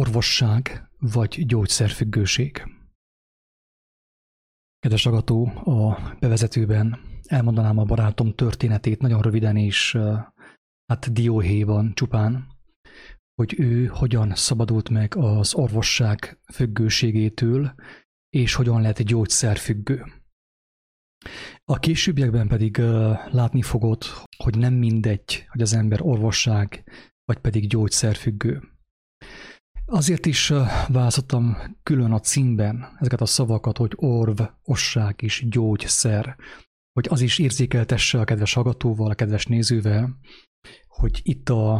orvosság vagy gyógyszerfüggőség. Kedves agató, a bevezetőben elmondanám a barátom történetét nagyon röviden és hát dióhéjban csupán, hogy ő hogyan szabadult meg az orvosság függőségétől, és hogyan lett gyógyszerfüggő. A későbbiekben pedig látni fogod, hogy nem mindegy, hogy az ember orvosság, vagy pedig gyógyszerfüggő. Azért is választottam külön a címben ezeket a szavakat, hogy orv, osság és gyógyszer, hogy az is érzékeltesse a kedves hallgatóval, a kedves nézővel, hogy itt a,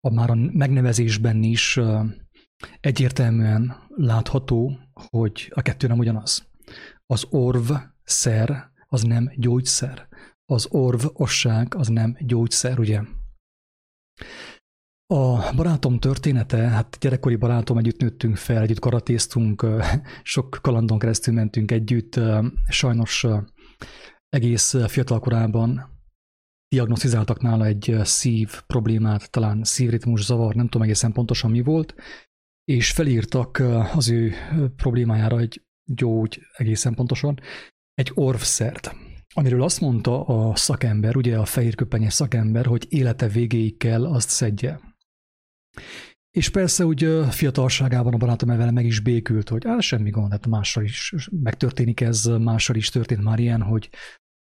a már a megnevezésben is egyértelműen látható, hogy a kettő nem ugyanaz. Az orv szer az nem gyógyszer. Az orv osság az nem gyógyszer, ugye? A barátom története, hát gyerekkori barátom, együtt nőttünk fel, együtt karatéztunk, sok kalandon keresztül mentünk együtt, sajnos egész fiatal korában diagnosztizáltak nála egy szív problémát, talán szívritmus zavar, nem tudom egészen pontosan mi volt, és felírtak az ő problémájára egy gyógy egészen pontosan, egy orvszert, amiről azt mondta a szakember, ugye a fehérköpenyes szakember, hogy élete végéig kell azt szedje. És persze úgy fiatalságában a barátom vele meg is békült, hogy á, semmi gond, hát mással is megtörténik ez, mással is történt már ilyen, hogy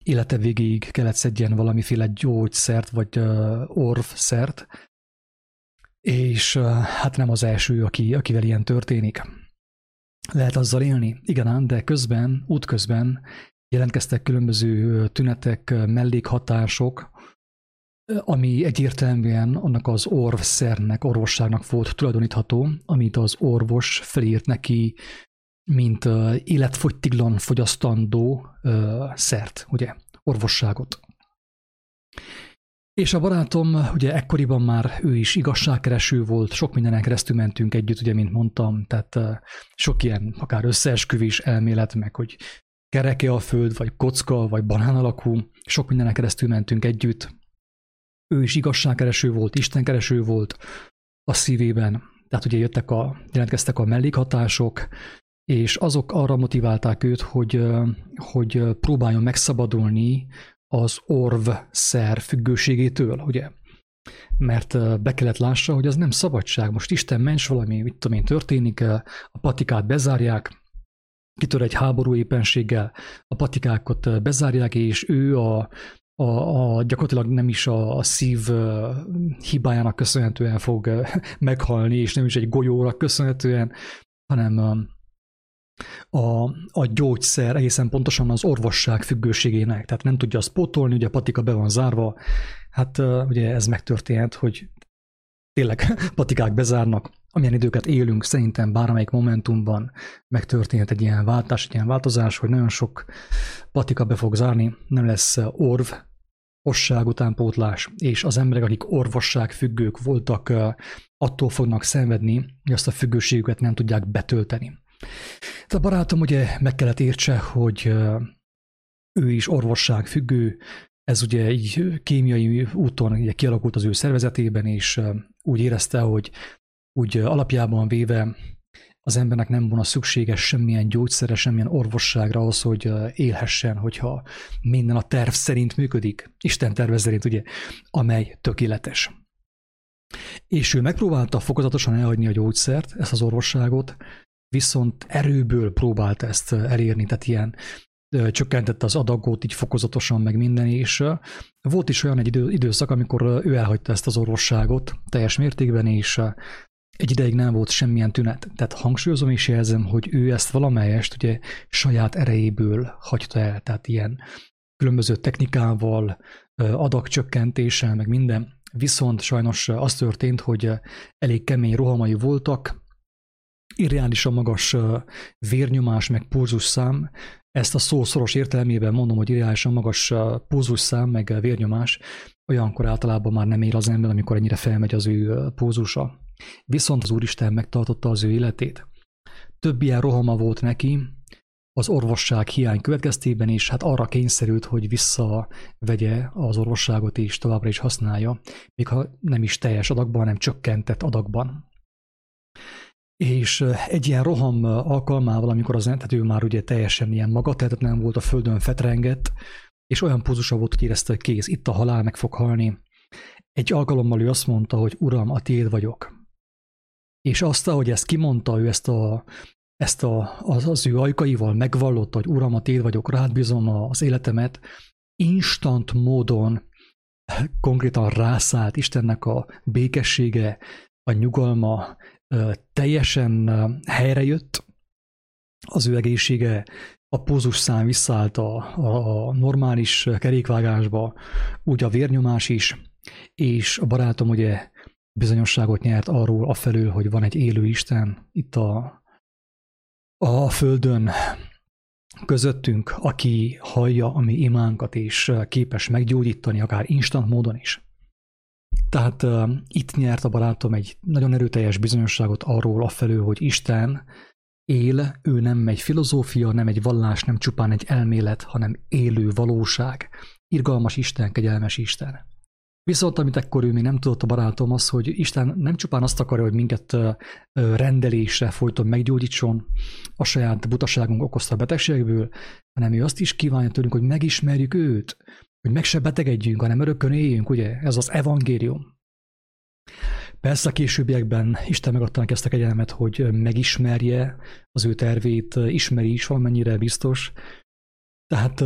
élete végéig kellett szedjen valamiféle gyógyszert, vagy orvszert, és hát nem az első, aki, akivel ilyen történik. Lehet azzal élni? Igen, de közben, útközben jelentkeztek különböző tünetek, mellékhatások, ami egyértelműen annak az orvszernek, orvosságnak volt tulajdonítható, amit az orvos felírt neki, mint életfogytiglan fogyasztandó szert, ugye, orvosságot. És a barátom, ugye ekkoriban már ő is igazságkereső volt, sok mindenen keresztül mentünk együtt, ugye, mint mondtam, tehát sok ilyen akár összeesküvés elmélet, meg hogy kereke a föld, vagy kocka, vagy banán alakú, sok mindenen keresztül mentünk együtt. Ő is igazságkereső volt, istenkereső volt a szívében, tehát ugye jöttek a, jelentkeztek a mellékhatások, és azok arra motiválták őt, hogy, hogy próbáljon megszabadulni az orv szer függőségétől, ugye? Mert be kellett lássa, hogy az nem szabadság. Most Isten ments valami, mit tudom én, történik, a patikát bezárják, kitör egy háború éppenséggel, a patikákat bezárják, és ő a, a, a gyakorlatilag nem is a, a szív hibájának köszönhetően fog meghalni, és nem is egy golyóra köszönhetően, hanem a, a gyógyszer egészen pontosan az orvosság függőségének, tehát nem tudja azt pótolni, ugye a patika be van zárva, hát ugye ez megtörténhet, hogy tényleg patikák bezárnak, amilyen időket élünk, szerintem bármelyik momentumban megtörténhet egy ilyen váltás, egy ilyen változás, hogy nagyon sok patika be fog zárni, nem lesz orv, osság utánpótlás, és az emberek, akik orvosság függők voltak, attól fognak szenvedni, hogy azt a függőségüket nem tudják betölteni. Ez a barátom ugye meg kellett értse, hogy ő is orvosság függő, ez ugye így kémiai úton ugye kialakult az ő szervezetében, és úgy érezte, hogy úgy alapjában véve az embernek nem volna szükséges semmilyen gyógyszere, semmilyen orvosságra ahhoz, hogy élhessen, hogyha minden a terv szerint működik, Isten terve szerint, ugye, amely tökéletes. És ő megpróbálta fokozatosan elhagyni a gyógyszert, ezt az orvosságot, viszont erőből próbált ezt elérni, tehát ilyen csökkentette az adagot így fokozatosan, meg minden, és volt is olyan egy idő, időszak, amikor ő elhagyta ezt az orvosságot teljes mértékben, és egy ideig nem volt semmilyen tünet. Tehát hangsúlyozom és jelzem, hogy ő ezt valamelyest ugye saját erejéből hagyta el, tehát ilyen különböző technikával, adagcsökkentéssel, meg minden. Viszont sajnos az történt, hogy elég kemény rohamai voltak, irreálisan magas vérnyomás, meg pulzusszám, ezt a szó szoros értelmében mondom, hogy irreálisan magas pulzusszám, meg vérnyomás, olyankor általában már nem ér az ember, amikor ennyire felmegy az ő pulzusa. Viszont az Úristen megtartotta az ő életét. Több ilyen rohama volt neki, az orvosság hiány következtében is, hát arra kényszerült, hogy visszavegye az orvosságot és továbbra is használja, még ha nem is teljes adagban, hanem csökkentett adagban. és egy ilyen roham alkalmával, amikor az tehát már ugye teljesen ilyen magatehetetlen volt, a földön fetrengett, és olyan pózusa volt, hogy érezte, hogy kész, itt a halál, meg fog halni. Egy alkalommal ő azt mondta, hogy Uram, a tiéd vagyok. És azt, ahogy ezt kimondta, ő ezt, a, ezt a, az, az ő ajkaival megvallotta, hogy Uram, a tiéd vagyok, rád bízom az életemet, instant módon konkrétan rászállt Istennek a békessége, a nyugalma teljesen helyrejött, az ő egészsége, a pózus szám visszaállt a, a, a normális kerékvágásba, úgy a vérnyomás is, és a barátom ugye bizonyosságot nyert arról afelől, hogy van egy élő Isten itt a, a földön közöttünk, aki hallja a mi imánkat, és képes meggyógyítani, akár instant módon is. Tehát uh, itt nyert a barátom egy nagyon erőteljes bizonyosságot arról afelől, hogy Isten él, ő nem egy filozófia, nem egy vallás, nem csupán egy elmélet, hanem élő valóság. Irgalmas Isten, kegyelmes Isten. Viszont amit ekkor ő még nem tudott a barátom az, hogy Isten nem csupán azt akarja, hogy minket rendelésre folyton meggyógyítson a saját butaságunk okozta betegségből, hanem ő azt is kívánja tőlünk, hogy megismerjük őt, hogy meg se betegedjünk, hanem örökkön éljünk, ugye? Ez az evangélium. Persze későbbiekben Isten megadta neki ezt a kegyelmet, hogy megismerje az ő tervét, ismeri is valamennyire biztos. Tehát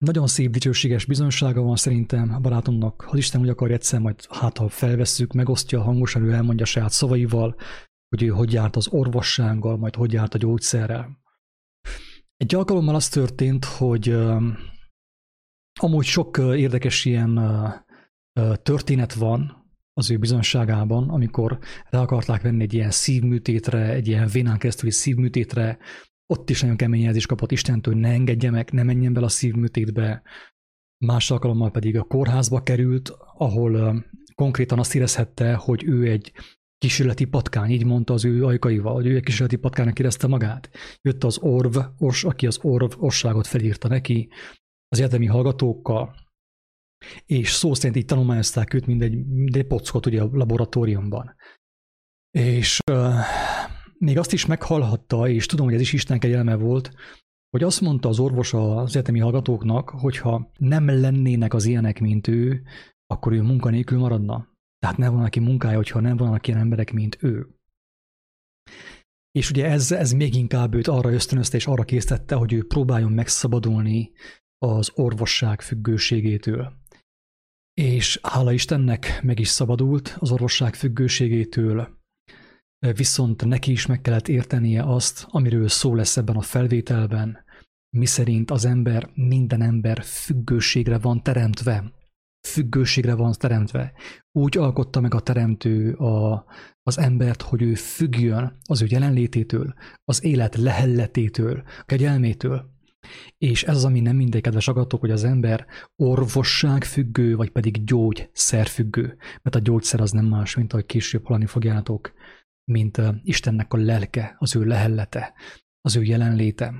nagyon szép, dicsőséges bizonyossága van szerintem a barátomnak. Ha Isten úgy akar egyszer, majd hát ha felvesszük, megosztja hangosan, ő elmondja saját szavaival, hogy ő hogy járt az orvossággal, majd hogy járt a gyógyszerrel. Egy alkalommal az történt, hogy amúgy sok érdekes ilyen történet van az ő bizonságában, amikor le akarták venni egy ilyen szívműtétre, egy ilyen vénán keresztüli szívműtétre, ott is nagyon kemény jelzés kapott Istentől, hogy ne engedje meg, ne menjen bele a szívműtétbe. Más alkalommal pedig a kórházba került, ahol konkrétan azt érezhette, hogy ő egy kísérleti patkány, így mondta az ő ajkaival, hogy ő egy kísérleti patkánynak érezte magát. Jött az orv, os, aki az orv osságot felírta neki, az egyetemi hallgatókkal, és szó szerint így tanulmányozták őt, mint egy, egy ugye a laboratóriumban. És uh, még azt is meghallhatta, és tudom, hogy ez is Isten kegyelme volt, hogy azt mondta az orvos az egyetemi hallgatóknak, hogyha nem lennének az ilyenek, mint ő, akkor ő munkanélkül maradna. Tehát nem van, aki munkája, hogyha nem vannak ilyen emberek, mint ő. És ugye ez, ez még inkább őt arra ösztönözte és arra késztette, hogy ő próbáljon megszabadulni az orvosság függőségétől. És hála Istennek meg is szabadult az orvosság függőségétől, viszont neki is meg kellett értenie azt, amiről szó lesz ebben a felvételben, miszerint az ember, minden ember függőségre van teremtve. Függőségre van teremtve. Úgy alkotta meg a teremtő a, az embert, hogy ő függjön az ő jelenlététől, az élet lehelletétől, a kegyelmétől. És ez az, ami nem mindegy, kedves agatok, hogy az ember orvosság függő, vagy pedig gyógyszer függő. Mert a gyógyszer az nem más, mint ahogy később hallani fogjátok, mint Istennek a lelke, az ő lehellete, az ő jelenléte.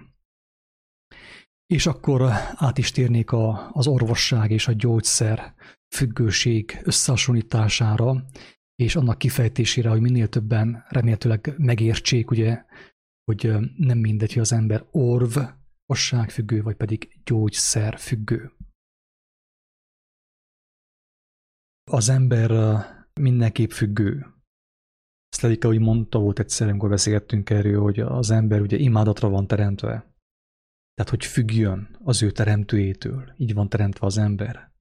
És akkor át is térnék a, az orvosság és a gyógyszer függőség összehasonlítására, és annak kifejtésére, hogy minél többen remélhetőleg megértsék, ugye, hogy nem mindegy, hogy az ember orv, függő, vagy pedig gyógyszer függő. Az ember mindenképp függő. Szledika úgy mondta volt egyszer, amikor beszélgettünk erről, hogy az ember ugye imádatra van teremtve. Tehát, hogy függjön az ő teremtőjétől. Így van teremtve az ember.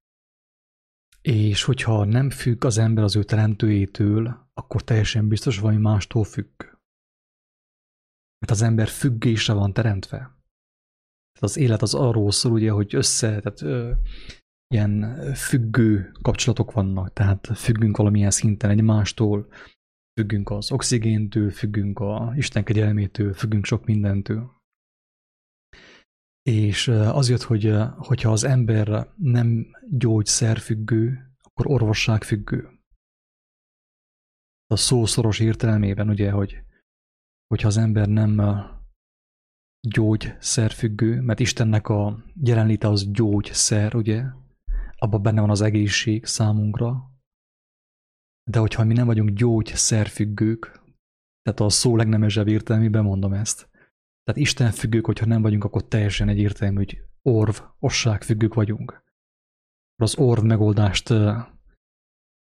És hogyha nem függ az ember az ő teremtőjétől, akkor teljesen biztos valami mástól függ. Mert az ember függésre van teremtve. Tehát az élet az arról szól, ugye, hogy össze, tehát ö, ilyen függő kapcsolatok vannak, tehát függünk valamilyen szinten egymástól, függünk az oxigéntől, függünk a Isten kegyelmétől, függünk sok mindentől. És az jött, hogy hogyha az ember nem gyógyszerfüggő, akkor orvosság függő. A szó szoros értelmében, ugye, hogy hogyha az ember nem gyógyszerfüggő, mert Istennek a jelenléte az gyógyszer, ugye? Abban benne van az egészség számunkra. De hogyha mi nem vagyunk gyógyszerfüggők, Tehát a szó legnemesebb értelmében mondom ezt. Tehát Isten függők, hogyha nem vagyunk, akkor teljesen egyértelmű, hogy orv, osság függők vagyunk. Az orv megoldást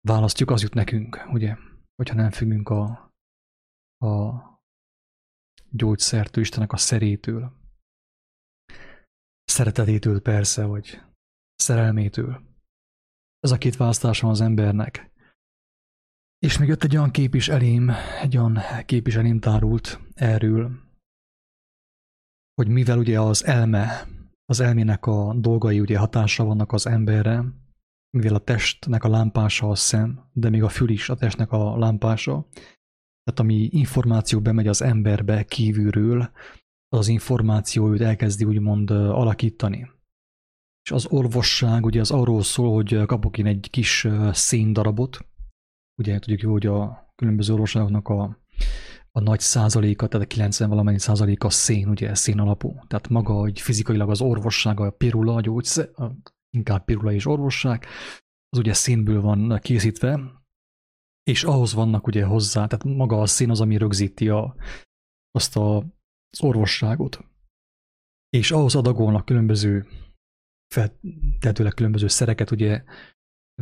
választjuk, az jut nekünk, ugye? Hogyha nem függünk a, a gyógyszertől, Istennek a szerétől. Szeretetétől persze, vagy szerelmétől. Ez a két választás van az embernek. És még jött egy olyan kép is elém, egy olyan kép is elém tárult erről, hogy mivel ugye az elme, az elmének a dolgai ugye hatásra vannak az emberre, mivel a testnek a lámpása a szem, de még a fül is a testnek a lámpása, tehát ami információ bemegy az emberbe kívülről, az információ őt elkezdi úgymond alakítani. És az orvosság ugye az arról szól, hogy kapok én egy kis széndarabot, ugye tudjuk jó, hogy a különböző orvosságoknak a, a nagy százaléka, tehát a 90 valamennyi százaléka szén, ugye szén alapú. Tehát maga, hogy fizikailag az orvosság, a pirula, a gyógyszer, inkább pirula és orvosság, az ugye szénből van készítve, és ahhoz vannak ugye hozzá, tehát maga a szén az, ami rögzíti a, azt a, az orvosságot. És ahhoz adagolnak különböző feltetőleg különböző szereket, ugye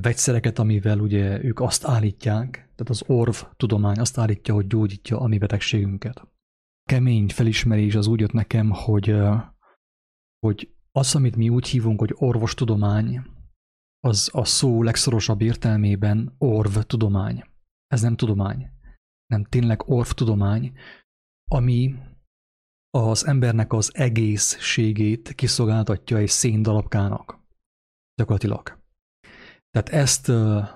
vegyszereket, amivel ugye ők azt állítják, tehát az orv tudomány azt állítja, hogy gyógyítja a mi betegségünket. Kemény felismerés az úgy jött nekem, hogy, hogy az, amit mi úgy hívunk, hogy orvostudomány, az a szó legszorosabb értelmében orv tudomány. Ez nem tudomány, nem tényleg orv tudomány, ami az embernek az egészségét kiszolgáltatja egy széndalapkának. Gyakorlatilag. Tehát ezt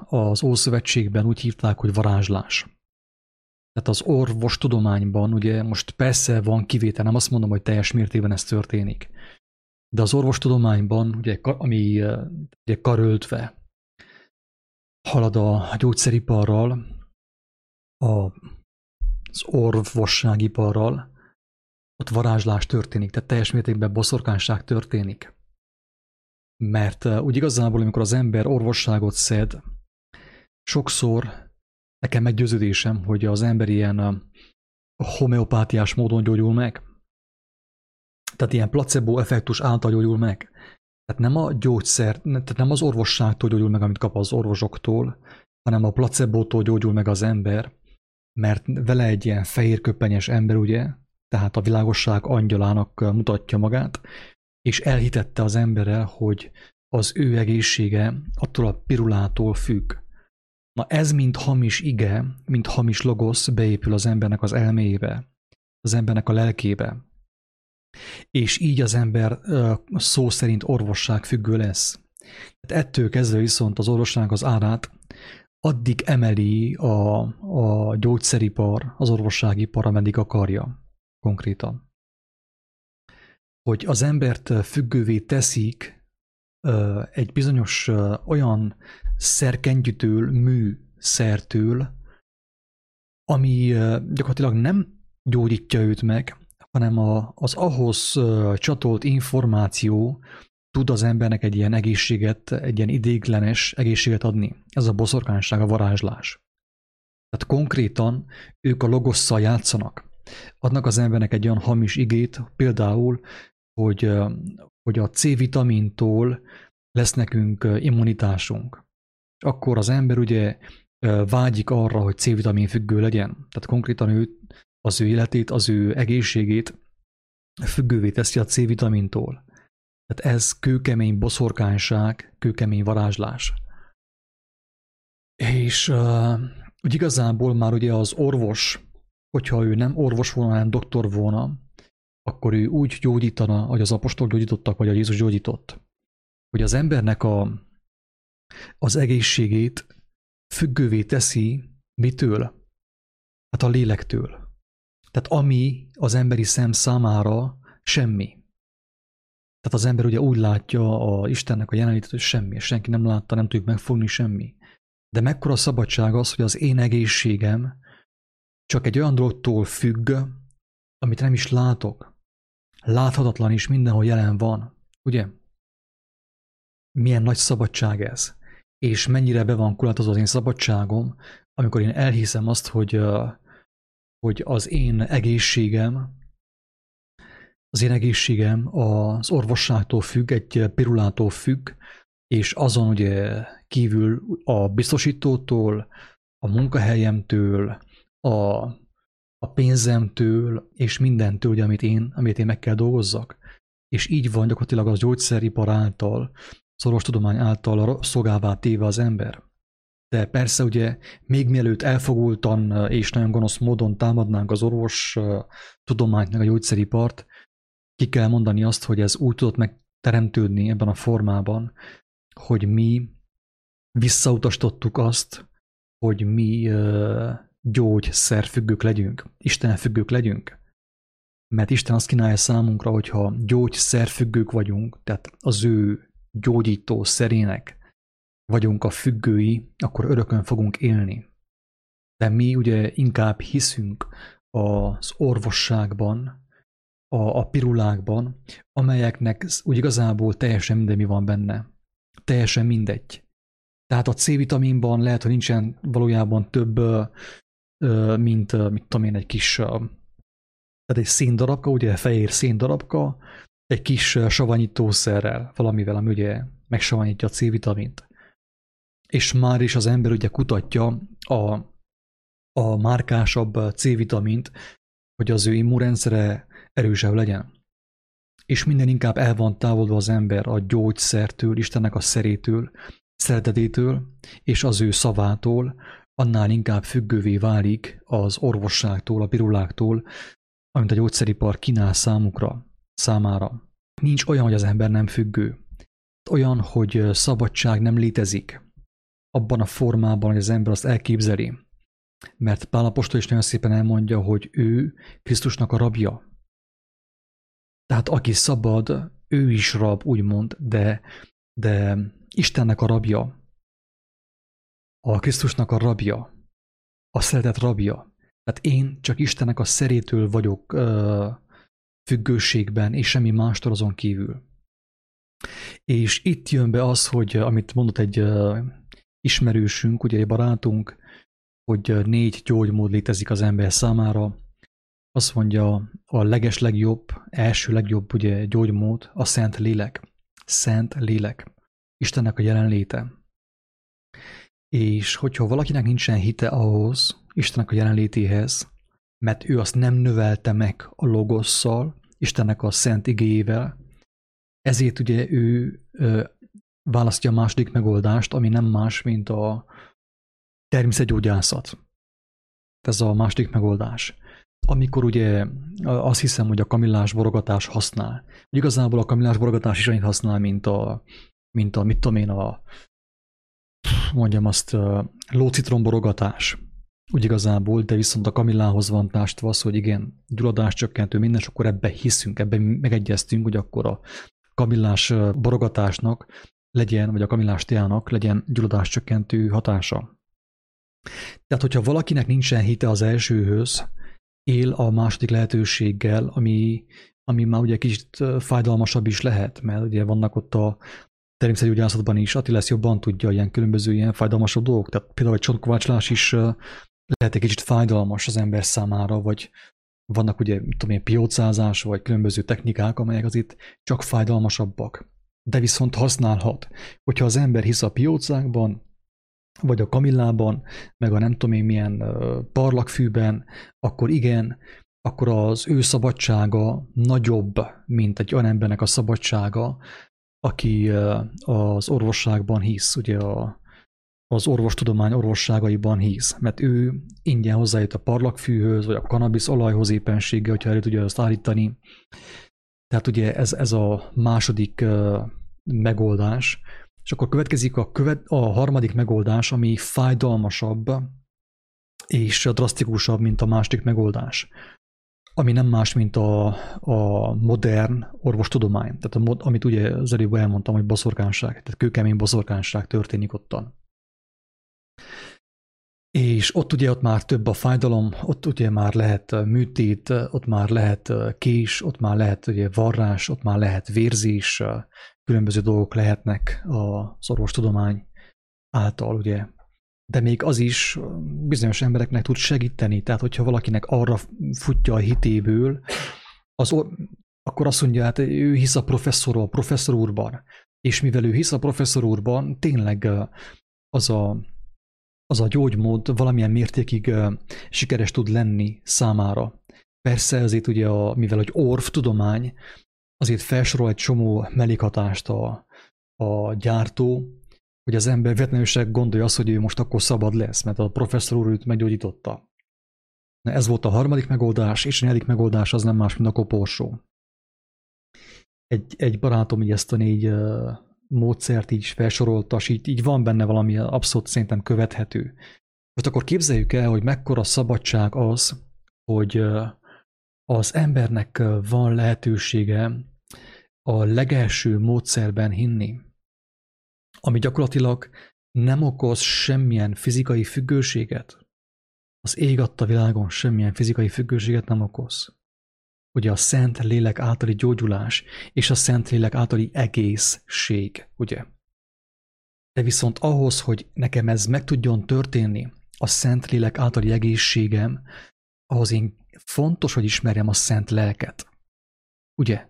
az Ószövetségben úgy hívták, hogy varázslás. Tehát az orvostudományban, ugye most persze van kivétel, nem azt mondom, hogy teljes mértékben ez történik. De az orvostudományban, ugye, ami ugye karöltve halad a gyógyszeriparral, a, az orvosságiparral, ott varázslás történik, tehát teljes mértékben boszorkánság történik. Mert uh, úgy igazából, amikor az ember orvosságot szed, sokszor nekem meggyőződésem, hogy az ember ilyen uh, homeopátiás módon gyógyul meg. Tehát ilyen placebo effektus által gyógyul meg. Tehát nem a gyógyszer, tehát nem az orvosságtól gyógyul meg, amit kap az orvosoktól, hanem a placebo-tól gyógyul meg az ember, mert vele egy ilyen fehérköpenyes ember, ugye, tehát a világosság angyalának mutatja magát, és elhitette az embere, hogy az ő egészsége attól a pirulától függ. Na ez mint hamis ige, mint hamis logosz beépül az embernek az elméjébe, az embernek a lelkébe. És így az ember szó szerint orvosság függő lesz. Tehát ettől kezdve viszont az orvosság az árát addig emeli a, a gyógyszeripar, az orvosságipar, ameddig akarja konkrétan. Hogy az embert függővé teszik egy bizonyos olyan szerkentyűtől, műszertől, ami gyakorlatilag nem gyógyítja őt meg, hanem a, az ahhoz csatolt információ tud az embernek egy ilyen egészséget, egy ilyen idéglenes egészséget adni. Ez a boszorkányság, a varázslás. Tehát konkrétan ők a logosszal játszanak adnak az embernek egy olyan hamis igét, például, hogy, hogy a C-vitamintól lesz nekünk immunitásunk. És akkor az ember ugye vágyik arra, hogy C-vitamin függő legyen. Tehát konkrétan ő az ő életét, az ő egészségét függővé teszi a C-vitamintól. Tehát ez kőkemény boszorkányság, kőkemény varázslás. És uh, úgy igazából már ugye az orvos hogyha ő nem orvos volna, hanem doktor volna, akkor ő úgy gyógyítana, hogy az apostol gyógyítottak, vagy a Jézus gyógyított. Hogy az embernek a, az egészségét függővé teszi mitől? Hát a lélektől. Tehát ami az emberi szem számára semmi. Tehát az ember ugye úgy látja a Istennek a jelenlétet, hogy semmi, és senki nem látta, nem tudjuk megfogni semmi. De mekkora szabadság az, hogy az én egészségem csak egy olyan dologtól függ, amit nem is látok. Láthatatlan is mindenhol jelen van, ugye? Milyen nagy szabadság ez? És mennyire be van korlátozva az én szabadságom, amikor én elhiszem azt, hogy, hogy az én egészségem, az én egészségem az orvosságtól függ, egy pirulától függ, és azon ugye kívül a biztosítótól, a munkahelyemtől, a, a pénzemtől, és mindentől, ugye, amit én, amit én meg kell dolgozzak. És így van gyakorlatilag az gyógyszeripar által, az tudomány által szolgálvá téve az ember. De persze ugye még mielőtt elfogultan és nagyon gonosz módon támadnánk az orvos tudományt meg a gyógyszeripart, ki kell mondani azt, hogy ez úgy tudott megteremtődni ebben a formában, hogy mi visszautasítottuk azt, hogy mi gyógyszerfüggők legyünk, Isten függők legyünk. Mert Isten azt kínálja számunkra, hogyha gyógyszerfüggők vagyunk, tehát az ő gyógyító szerének vagyunk a függői, akkor örökön fogunk élni. De mi ugye inkább hiszünk az orvosságban, a, a pirulákban, amelyeknek úgy igazából teljesen mindegy mi van benne. Teljesen mindegy. Tehát a C-vitaminban lehet, hogy nincsen valójában több, mint, mit tudom én, egy kis, tehát egy széndarabka, ugye fehér széndarabka, egy kis savanyítószerrel, valamivel, ami ugye megsavanyítja a C-vitamint. És már is az ember ugye kutatja a, a márkásabb C-vitamint, hogy az ő immunrendszere erősebb legyen. És minden inkább el van távolodva az ember a gyógyszertől, Istennek a szerétől, szeretetétől és az ő szavától, annál inkább függővé válik az orvosságtól, a piruláktól, amit a gyógyszeripar kínál számukra, számára. Nincs olyan, hogy az ember nem függő. Olyan, hogy szabadság nem létezik abban a formában, hogy az ember azt elképzeli. Mert Pál Apostol is nagyon szépen elmondja, hogy ő Krisztusnak a rabja. Tehát aki szabad, ő is rab, úgymond, de, de Istennek a rabja, a Krisztusnak a rabja, a szeretet rabja. Tehát én csak Istennek a szerétől vagyok ö, függőségben, és semmi mástól azon kívül. És itt jön be az, hogy amit mondott egy ö, ismerősünk, ugye egy barátunk, hogy négy gyógymód létezik az ember számára. Azt mondja, a leges legjobb, első legjobb ugye gyógymód a szent lélek. Szent lélek. Istennek a jelenléte. És hogyha valakinek nincsen hite ahhoz, Istennek a jelenlétéhez, mert ő azt nem növelte meg a logosszal, Istennek a szent igéjével, ezért ugye ő ö, választja a második megoldást, ami nem más, mint a természetgyógyászat. Ez a második megoldás. Amikor ugye azt hiszem, hogy a kamillás borogatás használ. Igazából a kamillás borogatás is annyit használ, mint a mint a, mit tudom én, a mondjam azt, lócitromborogatás. Úgy igazából, de viszont a kamillához van tástva az, hogy igen, gyulladás csökkentő minden, és akkor ebbe hiszünk, ebben megegyeztünk, hogy akkor a kamillás borogatásnak legyen, vagy a kamillás teának legyen gyulladás csökkentő hatása. Tehát, hogyha valakinek nincsen hite az elsőhöz, él a második lehetőséggel, ami, ami már ugye kicsit fájdalmasabb is lehet, mert ugye vannak ott a természetgyógyászatban is Attila ezt jobban tudja, ilyen különböző ilyen fájdalmasabb dolgok. Tehát például egy csontkovácsolás is lehet egy kicsit fájdalmas az ember számára, vagy vannak ugye, tudom én, piócázás, vagy különböző technikák, amelyek az itt csak fájdalmasabbak. De viszont használhat. Hogyha az ember hisz a piócákban, vagy a kamillában, meg a nem tudom én milyen parlagfűben, akkor igen, akkor az ő szabadsága nagyobb, mint egy olyan embernek a szabadsága, aki az orvosságban hisz, ugye a, az orvostudomány orvosságaiban hisz, mert ő ingyen hozzájött a parlagfűhöz, vagy a kanabisz olajhoz éppenséggel, hogyha elő tudja azt állítani. Tehát ugye ez, ez a második megoldás, és akkor következik a, követ, a harmadik megoldás, ami fájdalmasabb és drasztikusabb, mint a második megoldás ami nem más, mint a, a modern orvostudomány. Tehát a, amit ugye az előbb elmondtam, hogy boszorkánság, tehát kőkemény boszorkánság történik ottan. És ott ugye ott már több a fájdalom, ott ugye már lehet műtét, ott már lehet kés, ott már lehet ugye varrás, ott már lehet vérzés, különböző dolgok lehetnek az orvostudomány által ugye de még az is bizonyos embereknek tud segíteni. Tehát, hogyha valakinek arra futja a hitéből, az, akkor azt mondja, hát ő hisz a professzor, a professzor úrban. És mivel ő hisz a professzor úrban, tényleg az a, az a gyógymód valamilyen mértékig sikeres tud lenni számára. Persze ezért ugye, a, mivel hogy orv tudomány, azért felsorol egy csomó mellékhatást a, a gyártó, hogy az ember vetlenül gondolja azt, hogy ő most akkor szabad lesz, mert a professzor úr őt meggyógyította. Ez volt a harmadik megoldás, és a negyedik megoldás az nem más, mint a koporsó. Egy, egy barátom így ezt a négy módszert így felsorolta, és így, így van benne valami abszolút szerintem követhető. Most akkor képzeljük el, hogy mekkora szabadság az, hogy az embernek van lehetősége a legelső módszerben hinni, ami gyakorlatilag nem okoz semmilyen fizikai függőséget. Az ég adta világon semmilyen fizikai függőséget nem okoz. Ugye a szent lélek általi gyógyulás és a szent lélek általi egészség, ugye? De viszont ahhoz, hogy nekem ez meg tudjon történni, a szent lélek általi egészségem, ahhoz én fontos, hogy ismerjem a szent lelket. Ugye?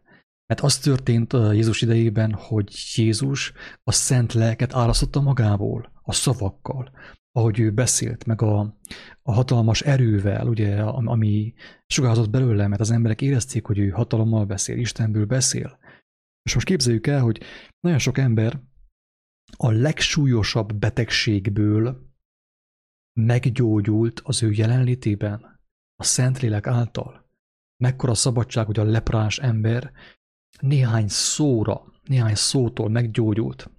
Mert az történt Jézus idejében, hogy Jézus a szent lelket árasztotta magából, a szavakkal, ahogy ő beszélt, meg a, a hatalmas erővel, ugye, ami sugárzott belőle, mert az emberek érezték, hogy ő hatalommal beszél, Istenből beszél. És most képzeljük el, hogy nagyon sok ember a legsúlyosabb betegségből meggyógyult az ő jelenlétében, a Szentlélek által. Mekkora szabadság, hogy a leprás ember néhány szóra, néhány szótól meggyógyult.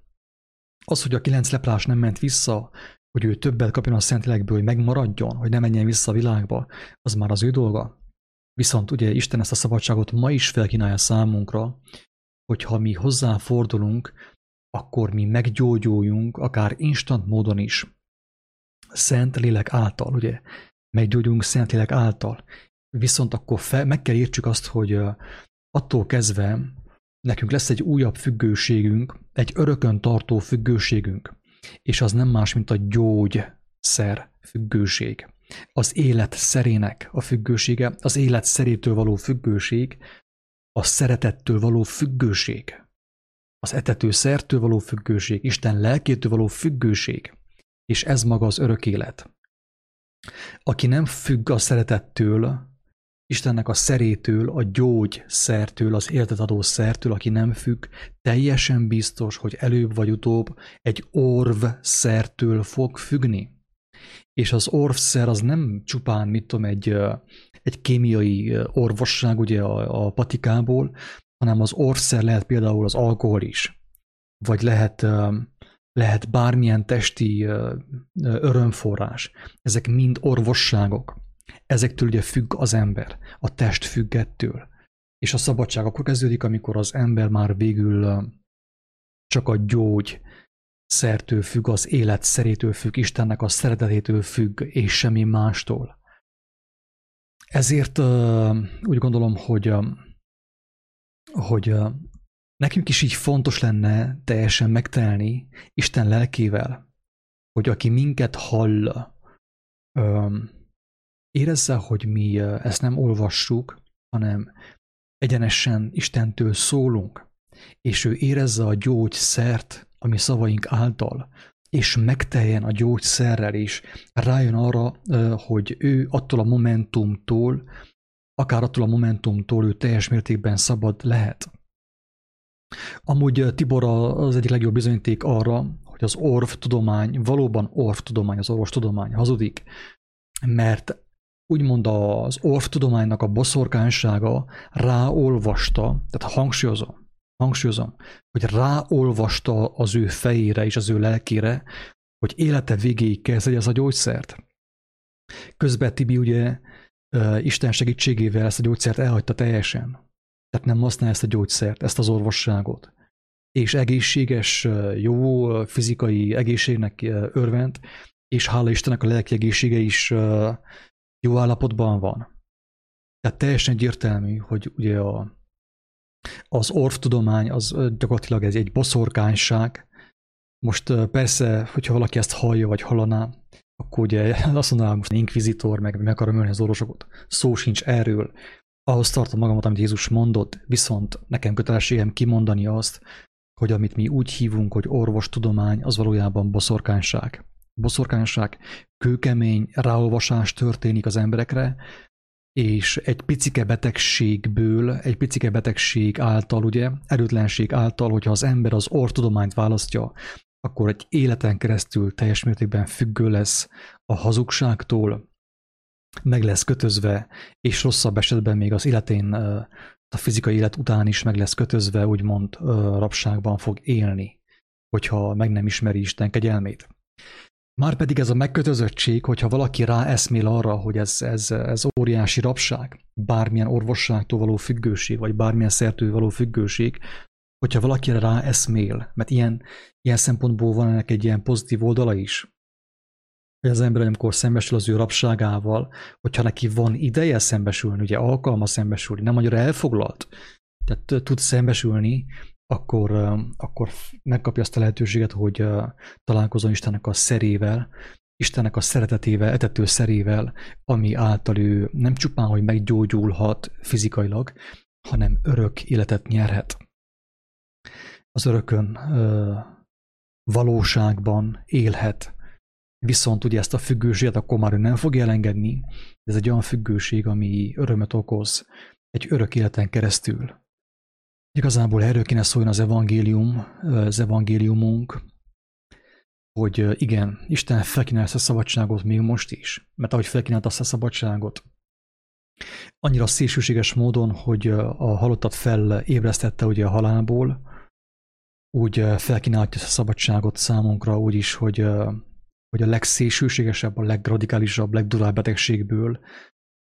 Az, hogy a kilenc leprás nem ment vissza, hogy ő többet kapjon a Szentlélekből, hogy megmaradjon, hogy ne menjen vissza a világba, az már az ő dolga. Viszont ugye Isten ezt a szabadságot ma is felkínálja számunkra, hogyha mi hozzáfordulunk, akkor mi meggyógyuljunk, akár instant módon is. Szent lélek által, ugye? Meggyógyulunk szent lélek által. Viszont akkor fel, meg kell értsük azt, hogy attól kezdve nekünk lesz egy újabb függőségünk, egy örökön tartó függőségünk, és az nem más, mint a gyógyszer függőség. Az élet szerének a függősége, az élet szerétől való függőség, a szeretettől való függőség, az etető szertől való függőség, Isten lelkétől való függőség, és ez maga az örök élet. Aki nem függ a szeretettől, Istennek a szerétől, a gyógyszertől, az életet adó szertől, aki nem függ, teljesen biztos, hogy előbb vagy utóbb egy orv szertől fog függni. És az orvszer az nem csupán, mit tudom, egy, egy kémiai orvosság ugye a, a patikából, hanem az orvszer lehet például az alkohol is, vagy lehet, lehet bármilyen testi örömforrás. Ezek mind orvosságok. Ezektől ugye függ az ember, a test függettől. És a szabadság akkor kezdődik, amikor az ember már végül csak a gyógy szertől függ, az élet szerétől függ, Istennek a szeretetétől függ, és semmi mástól. Ezért úgy gondolom, hogy, hogy nekünk is így fontos lenne teljesen megtelni Isten lelkével, hogy aki minket hall, érezze, hogy mi ezt nem olvassuk, hanem egyenesen Istentől szólunk, és ő érezze a gyógyszert, ami szavaink által, és megteljen a gyógyszerrel is, rájön arra, hogy ő attól a momentumtól, akár attól a momentumtól ő teljes mértékben szabad lehet. Amúgy Tibor az egyik legjobb bizonyíték arra, hogy az orv tudomány valóban orv tudomány, az orvos tudomány hazudik, mert úgymond az orvtudománynak a boszorkánysága ráolvasta, tehát hangsúlyozom, hangsúlyozom, hogy ráolvasta az ő fejére és az ő lelkére, hogy élete végéig kezdje ez a gyógyszert. Közben Tibi ugye Isten segítségével ezt a gyógyszert elhagyta teljesen. Tehát nem használja ezt a gyógyszert, ezt az orvosságot. És egészséges, jó fizikai egészségnek örvend, és hála Istennek a lelki egészsége is jó állapotban van. Tehát teljesen egyértelmű, hogy ugye a, az orvtudomány az gyakorlatilag ez egy boszorkányság, Most persze, hogyha valaki ezt hallja, vagy hallaná, akkor ugye azt mondaná, most inkvizitor, meg meg akarom ölni az orvosokat. Szó sincs erről. Ahhoz tartom magamat, amit Jézus mondott, viszont nekem kötelességem kimondani azt, hogy amit mi úgy hívunk, hogy orvostudomány, az valójában boszorkányság. Boszorkányság, kőkemény ráolvasás történik az emberekre, és egy picike betegségből, egy picike betegség által, ugye, erőtlenség által, hogyha az ember az ortudományt választja, akkor egy életen keresztül teljes mértékben függő lesz a hazugságtól, meg lesz kötözve, és rosszabb esetben még az életén, a fizikai élet után is meg lesz kötözve, úgymond rabságban fog élni, hogyha meg nem ismeri Isten kegyelmét. Márpedig ez a megkötözöttség, hogyha valaki ráeszmél arra, hogy ez, ez, ez óriási rabság, bármilyen orvosságtól való függőség, vagy bármilyen szertől való függőség, hogyha valaki rá eszmél, mert ilyen, ilyen szempontból van ennek egy ilyen pozitív oldala is, hogy az ember, amikor szembesül az ő rabságával, hogyha neki van ideje szembesülni, ugye alkalma szembesülni, nem annyira elfoglalt, tehát tud szembesülni, akkor, akkor megkapja azt a lehetőséget, hogy találkozon Istennek a szerével, Istennek a szeretetével, etető szerével, ami által ő nem csupán, hogy meggyógyulhat fizikailag, hanem örök életet nyerhet. Az örökön valóságban élhet. Viszont ugye ezt a függőséget akkor már ő nem fogja elengedni. Ez egy olyan függőség, ami örömet okoz egy örök életen keresztül. Igazából erről kéne szólni az evangélium, az evangéliumunk, hogy igen, Isten felkínál ezt a szabadságot még most is, mert ahogy felkínált azt a szabadságot, annyira szélsőséges módon, hogy a halottat felébresztette ugye a halálból, úgy felkínálja ezt a szabadságot számunkra úgy is, hogy, hogy a legszélsőségesebb, a legradikálisabb, legdurább betegségből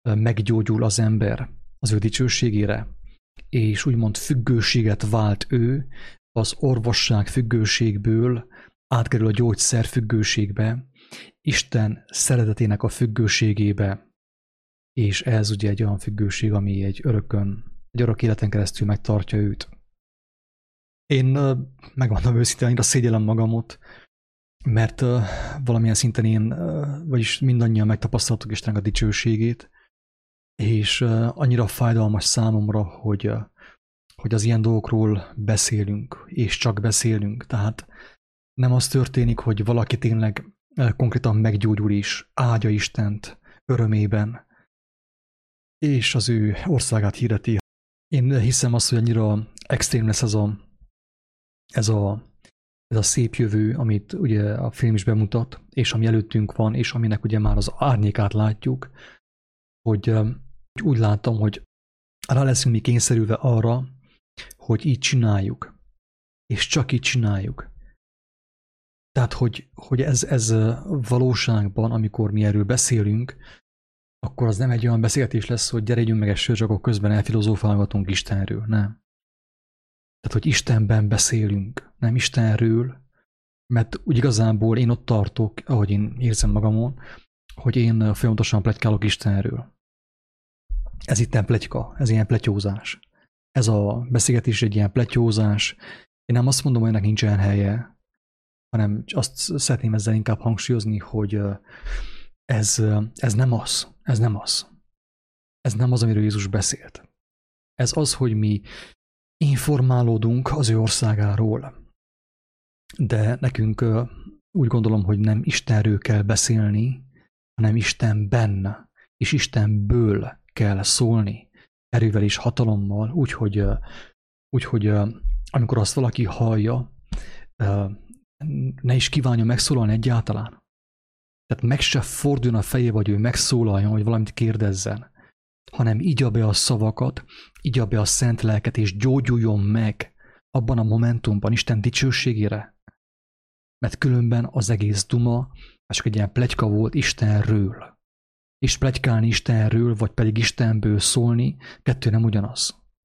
meggyógyul az ember az ő dicsőségére, és úgymond függőséget vált ő, az orvosság függőségből átkerül a gyógyszer függőségbe, Isten szeretetének a függőségébe, és ez ugye egy olyan függőség, ami egy örökön, egy örök életen keresztül megtartja őt. Én megmondom őszintén, annyira szégyellem magamot, mert valamilyen szinten én, vagyis mindannyian megtapasztaltuk Istennek a dicsőségét, és annyira fájdalmas számomra, hogy, hogy az ilyen dolgokról beszélünk, és csak beszélünk. Tehát nem az történik, hogy valaki tényleg konkrétan meggyógyul is, áldja Istent örömében, és az ő országát hirdeti. Én hiszem azt, hogy annyira extrém lesz ez a, ez a, ez a szép jövő, amit ugye a film is bemutat, és ami előttünk van, és aminek ugye már az árnyékát látjuk, hogy úgy látom, hogy rá leszünk mi kényszerülve arra, hogy így csináljuk. És csak így csináljuk. Tehát, hogy, hogy ez, ez valóságban, amikor mi erről beszélünk, akkor az nem egy olyan beszélgetés lesz, hogy gyere, meg egy sört, akkor közben elfilozófálgatunk Istenről, nem. Tehát, hogy Istenben beszélünk, nem Istenről, mert úgy igazából én ott tartok, ahogy én érzem magamon, hogy én folyamatosan pletykálok Istenről. Ez itt pletyka, ez ilyen pletyózás. Ez a beszélgetés egy ilyen pletyózás. Én nem azt mondom, hogy ennek nincsen helye, hanem azt szeretném ezzel inkább hangsúlyozni, hogy ez, ez nem az. Ez nem az. Ez nem az, amiről Jézus beszélt. Ez az, hogy mi informálódunk az ő országáról. De nekünk úgy gondolom, hogy nem Istenről kell beszélni, hanem Istenben és Istenből kell szólni, erővel és hatalommal, úgyhogy, úgyhogy amikor azt valaki hallja, ne is kívánja megszólalni egyáltalán. Tehát meg se forduljon a feje, vagy ő megszólaljon, vagy valamit kérdezzen, hanem igya be a szavakat, igya be a szent lelket, és gyógyuljon meg abban a momentumban Isten dicsőségére. Mert különben az egész duma, csak egy ilyen plegyka volt Istenről és plegykálni Istenről, vagy pedig Istenből szólni, kettő nem ugyanaz.